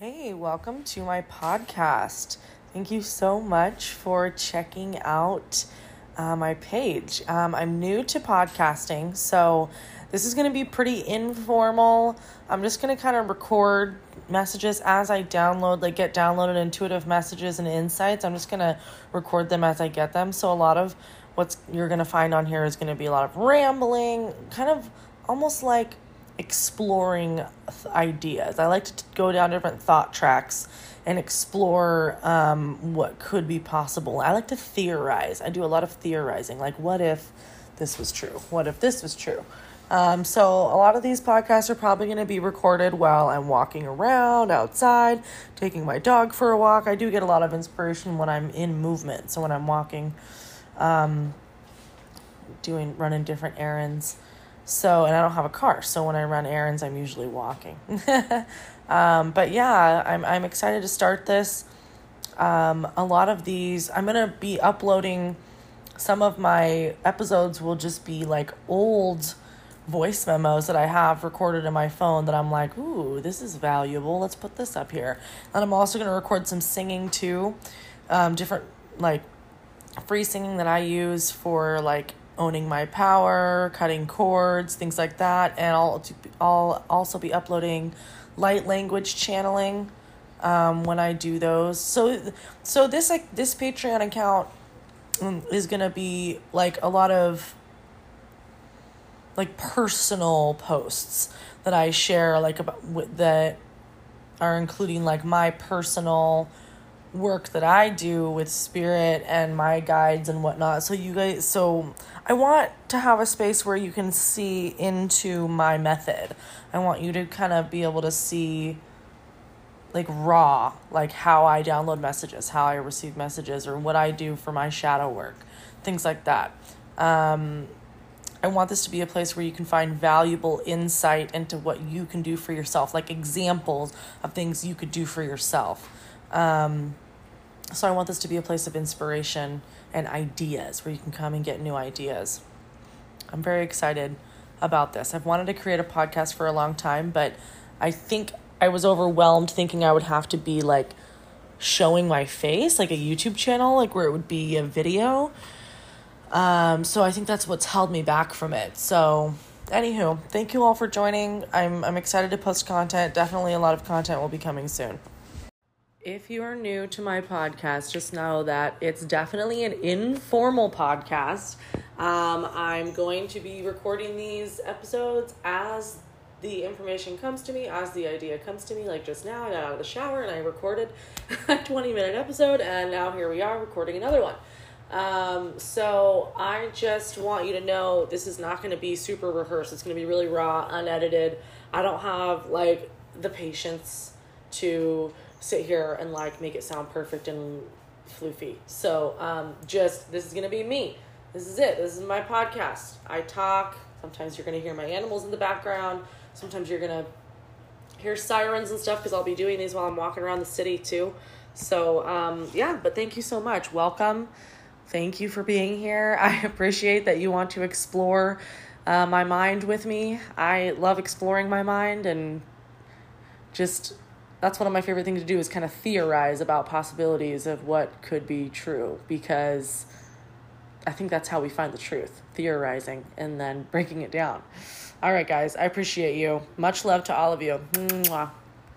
Hey, welcome to my podcast. Thank you so much for checking out uh, my page. Um, I'm new to podcasting, so this is going to be pretty informal. I'm just going to kind of record messages as I download, like get downloaded intuitive messages and insights. I'm just going to record them as I get them. So a lot of what you're going to find on here is going to be a lot of rambling, kind of almost like exploring ideas. I like to go down different thought tracks and explore um, what could be possible. I like to theorize. I do a lot of theorizing. Like, what if this was true? What if this was true? Um, so, a lot of these podcasts are probably going to be recorded while I'm walking around outside, taking my dog for a walk. I do get a lot of inspiration when I'm in movement. So, when I'm walking, um, doing running different errands. So, and I don't have a car. So when I run errands, I'm usually walking. um, but yeah, I'm, I'm excited to start this. Um, a lot of these, I'm going to be uploading some of my episodes will just be like old voice memos that I have recorded in my phone that I'm like, ooh, this is valuable. Let's put this up here. And I'm also going to record some singing too, um, different like free singing that I use for like owning my power, cutting cords, things like that, and I'll I'll also be uploading light language channeling um, when I do those. So so this like this Patreon account um, is gonna be like a lot of like personal posts that I share like about that are including like my personal work that I do with spirit and my guides and whatnot. So you guys, so I want to have a space where you can see into my method. I want you to kind of be able to see like raw, like how I download messages, how I receive messages, or what I do for my shadow work, things like that. Um, I want this to be a place where you can find valuable insight into what you can do for yourself, like examples of things you could do for yourself. Um, so I want this to be a place of inspiration and ideas where you can come and get new ideas. I'm very excited about this. I've wanted to create a podcast for a long time, but I think I was overwhelmed thinking I would have to be like showing my face, like a YouTube channel, like where it would be a video. Um, so I think that's what's held me back from it. So, anywho, thank you all for joining. I'm I'm excited to post content. Definitely a lot of content will be coming soon. If you are new to my podcast, just know that it's definitely an informal podcast. Um, I'm going to be recording these episodes as the information comes to me, as the idea comes to me. Like just now, I got out of the shower and I recorded a 20 minute episode, and now here we are recording another one. Um, so I just want you to know this is not going to be super rehearsed. It's going to be really raw, unedited. I don't have like the patience to sit here and like make it sound perfect and floofy. So um, just this is gonna be me. This is it. This is my podcast. I talk. Sometimes you're gonna hear my animals in the background. Sometimes you're gonna hear sirens and stuff because I'll be doing these while I'm walking around the city too. So um, yeah, but thank you so much. Welcome. Thank you for being here. I appreciate that you want to explore uh, my mind with me. I love exploring my mind and just that's one of my favorite things to do is kind of theorize about possibilities of what could be true because I think that's how we find the truth, theorizing and then breaking it down. All right, guys, I appreciate you. Much love to all of you. Mwah.